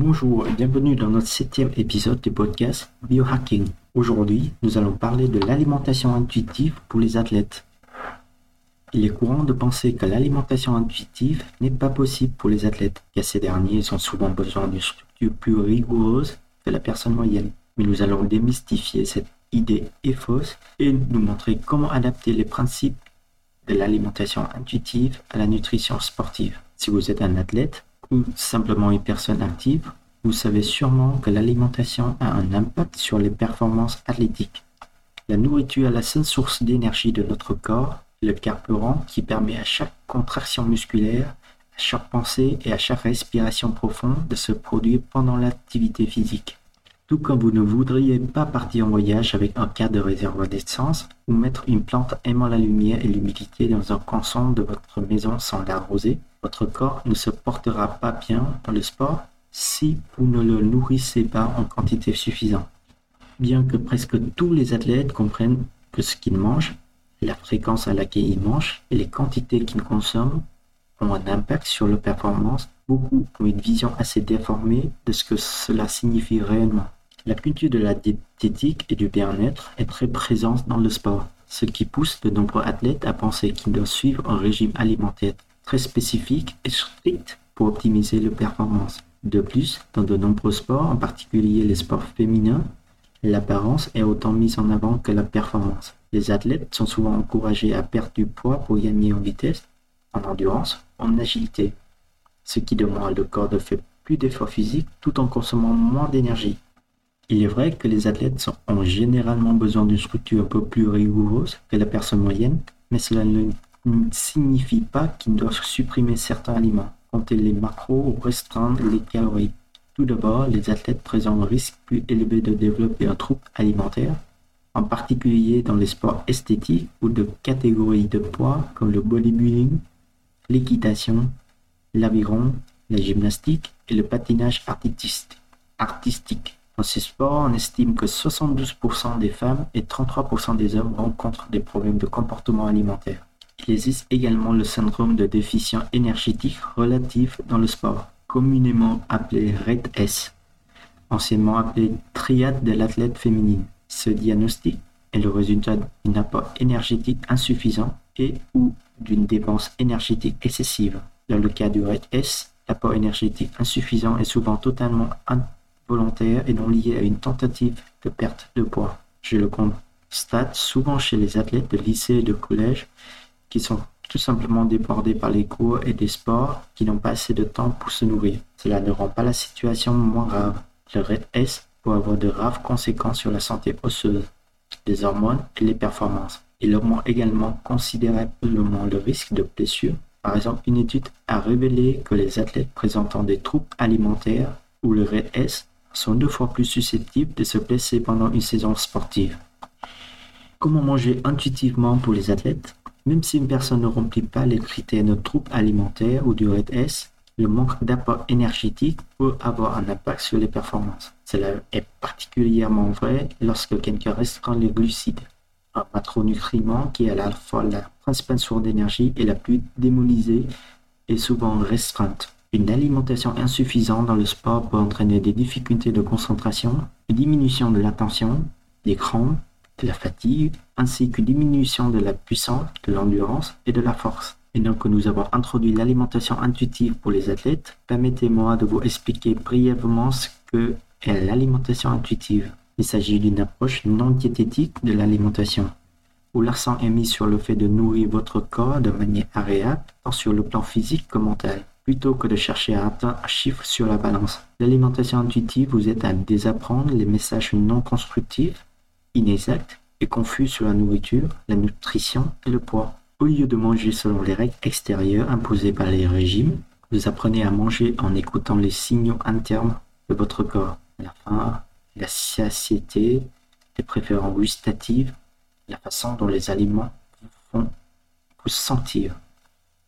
Bonjour et bienvenue dans notre septième épisode du podcast Biohacking. Aujourd'hui, nous allons parler de l'alimentation intuitive pour les athlètes. Il est courant de penser que l'alimentation intuitive n'est pas possible pour les athlètes, car ces derniers ont souvent besoin d'une structure plus rigoureuse que la personne moyenne. Mais nous allons démystifier cette idée est fausse et nous montrer comment adapter les principes de l'alimentation intuitive à la nutrition sportive. Si vous êtes un athlète, ou simplement une personne active, vous savez sûrement que l'alimentation a un impact sur les performances athlétiques. La nourriture est la seule source d'énergie de notre corps, le carburant qui permet à chaque contraction musculaire, à chaque pensée et à chaque respiration profonde de se produire pendant l'activité physique. Tout comme vous ne voudriez pas partir en voyage avec un cadre de réservoir d'essence ou mettre une plante aimant la lumière et l'humidité dans un coin de votre maison sans l'arroser, votre corps ne se portera pas bien dans le sport si vous ne le nourrissez pas en quantité suffisante. Bien que presque tous les athlètes comprennent que ce qu'ils mangent, la fréquence à laquelle ils mangent et les quantités qu'ils consomment ont un impact sur leur performance, beaucoup ont une vision assez déformée de ce que cela signifie réellement. La culture de la diététique et du bien-être est très présente dans le sport, ce qui pousse de nombreux athlètes à penser qu'ils doivent suivre un régime alimentaire très spécifique et strict pour optimiser les performances. De plus, dans de nombreux sports, en particulier les sports féminins, l'apparence est autant mise en avant que la performance. Les athlètes sont souvent encouragés à perdre du poids pour gagner en vitesse, en endurance, en agilité, ce qui demande le corps de faire plus d'efforts physiques tout en consommant moins d'énergie. Il est vrai que les athlètes ont généralement besoin d'une structure un peu plus rigoureuse que la personne moyenne, mais cela ne ne signifie pas qu'ils doivent supprimer certains aliments, compter les macros ou restreindre les calories. Tout d'abord, les athlètes présentent un risque plus élevé de développer un trouble alimentaire, en particulier dans les sports esthétiques ou de catégories de poids comme le bodybuilding, l'équitation, l'aviron, la gymnastique et le patinage artistique. Dans ces sports, on estime que 72% des femmes et 33% des hommes rencontrent des problèmes de comportement alimentaire. Il existe également le syndrome de déficience énergétique relatif dans le sport, communément appelé RED-S, anciennement appelé triade de l'athlète féminine. Ce diagnostic est le résultat d'un apport énergétique insuffisant et ou d'une dépense énergétique excessive. Dans le cas du RED-S, l'apport énergétique insuffisant est souvent totalement involontaire et non lié à une tentative de perte de poids. Je le constate souvent chez les athlètes de lycée et de collège qui sont tout simplement débordés par les cours et des sports qui n'ont pas assez de temps pour se nourrir. Cela ne rend pas la situation moins grave. Le RED-S peut avoir de graves conséquences sur la santé osseuse, les hormones et les performances. Il augmente également considérablement le risque de blessure. Par exemple, une étude a révélé que les athlètes présentant des troubles alimentaires ou le RED-S sont deux fois plus susceptibles de se blesser pendant une saison sportive. Comment manger intuitivement pour les athlètes? Même si une personne ne remplit pas les critères de trouble alimentaire ou du RED-S, le manque d'apport énergétique peut avoir un impact sur les performances? Cela est particulièrement vrai lorsque quelqu'un restreint les glucides, un macronutriment qui est à la fois la principale source d'énergie et la plus démonisée et souvent restreinte. Une alimentation insuffisante dans le sport peut entraîner des difficultés de concentration, une diminution de l'attention, des crampes, la fatigue, ainsi qu'une diminution de la puissance, de l'endurance et de la force. Et donc que nous avons introduit l'alimentation intuitive pour les athlètes, permettez-moi de vous expliquer brièvement ce que est l'alimentation intuitive. Il s'agit d'une approche non diététique de l'alimentation, où l'accent est mis sur le fait de nourrir votre corps de manière agréable, tant sur le plan physique que mental, plutôt que de chercher à atteindre un chiffre sur la balance. L'alimentation intuitive vous aide à désapprendre les messages non constructifs inexact et confus sur la nourriture, la nutrition et le poids. Au lieu de manger selon les règles extérieures imposées par les régimes, vous apprenez à manger en écoutant les signaux internes de votre corps. La faim, la satiété, les préférences gustatives, la façon dont les aliments vous font vous sentir,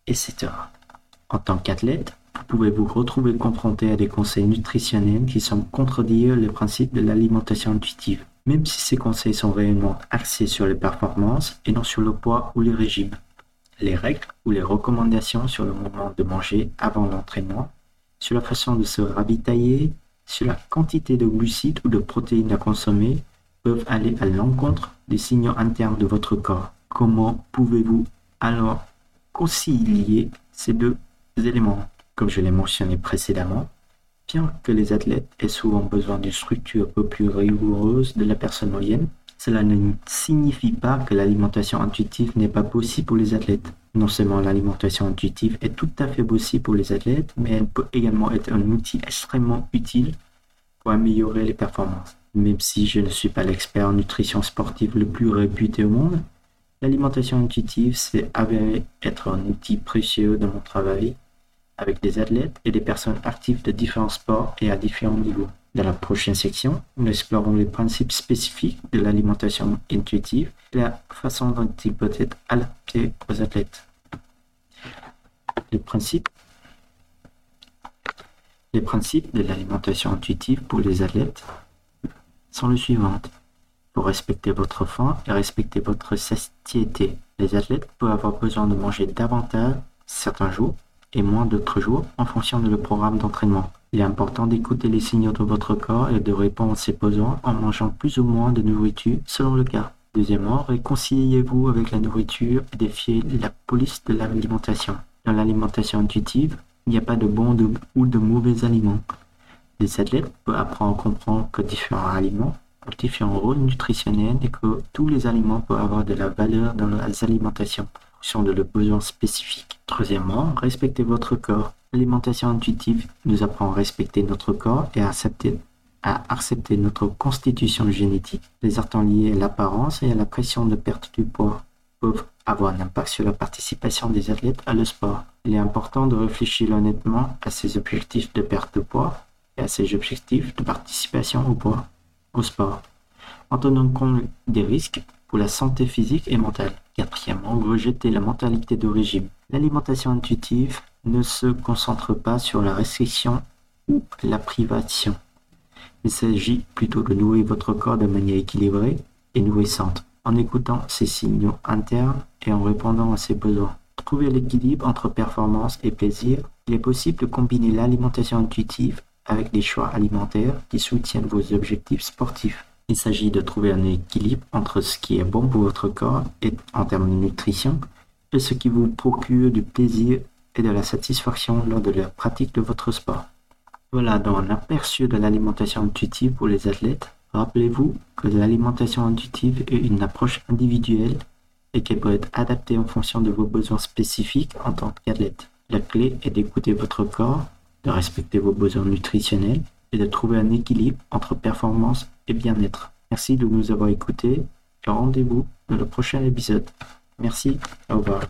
etc. En tant qu'athlète, vous pouvez vous retrouver confronté à des conseils nutritionnels qui semblent contredire le principe de l'alimentation intuitive même si ces conseils sont réellement axés sur les performances et non sur le poids ou les régimes. Les règles ou les recommandations sur le moment de manger avant l'entraînement sur la façon de se ravitailler, sur la quantité de glucides ou de protéines à consommer, peuvent aller à l'encontre des signaux internes de votre corps. Comment pouvez-vous alors concilier ces deux éléments? Comme je l'ai mentionné précédemment, que les athlètes aient souvent besoin d'une structure peu plus rigoureuse de la personne moyenne, cela ne signifie pas que l'alimentation intuitive n'est pas possible pour les athlètes. Non seulement l'alimentation intuitive est tout à fait possible pour les athlètes, mais elle peut également être un outil extrêmement utile pour améliorer les performances. Même si je ne suis pas l'expert en nutrition sportive le plus réputé au monde, l'alimentation intuitive s'est avérée être un outil précieux dans mon travail avec des athlètes et des personnes actives de différents sports et à différents niveaux. Dans la prochaine section, nous explorons les principes spécifiques de l'alimentation intuitive et la façon dont il peut être adapté aux athlètes. Les principes, les principes de l'alimentation intuitive pour les athlètes sont les suivants. Pour respecter votre faim et respecter votre satiété, les athlètes peuvent avoir besoin de manger davantage certains jours et moins d'autres jours en fonction de leur programme d'entraînement. Il est important d'écouter les signaux de votre corps et de répondre à ses besoins en mangeant plus ou moins de nourriture selon le cas. Deuxièmement, réconciliez-vous avec la nourriture et défiez la police de l'alimentation. Dans l'alimentation intuitive, il n'y a pas de bons ou de mauvais aliments. Les athlètes peuvent apprendre à comprendre que différents aliments ont différents rôles nutritionnels et que tous les aliments peuvent avoir de la valeur dans les alimentations en de leurs besoins spécifiques. Troisièmement, respectez votre corps. L'alimentation intuitive nous apprend à respecter notre corps et à accepter, notre constitution génétique. Les attentes liés à l'apparence et à la pression de perte du poids peuvent avoir un impact sur la participation des athlètes à le sport. Il est important de réfléchir honnêtement à ses objectifs de perte de poids et à ses objectifs de participation au poids, au sport, en tenant compte des risques pour la santé physique et mentale. Quatrièmement, rejeter la mentalité de régime. L'alimentation intuitive ne se concentre pas sur la restriction ou la privation. Il s'agit plutôt de nourrir votre corps de manière équilibrée et nourrissante, en écoutant ses signaux internes et en répondant à ses besoins. Trouver l'équilibre entre performance et plaisir, il est possible de combiner l'alimentation intuitive avec des choix alimentaires qui soutiennent vos objectifs sportifs. Il s'agit de trouver un équilibre entre ce qui est bon pour votre corps et en termes de nutrition et ce qui vous procure du plaisir et de la satisfaction lors de la pratique de votre sport. Voilà donc un aperçu de l'alimentation intuitive pour les athlètes. Rappelez-vous que l'alimentation intuitive est une approche individuelle et qu'elle peut être adaptée en fonction de vos besoins spécifiques en tant qu'athlète. La clé est d'écouter votre corps, de respecter vos besoins nutritionnels et de trouver un équilibre entre performance bien-être. Merci de nous avoir écoutés et rendez-vous dans le prochain épisode. Merci, au revoir.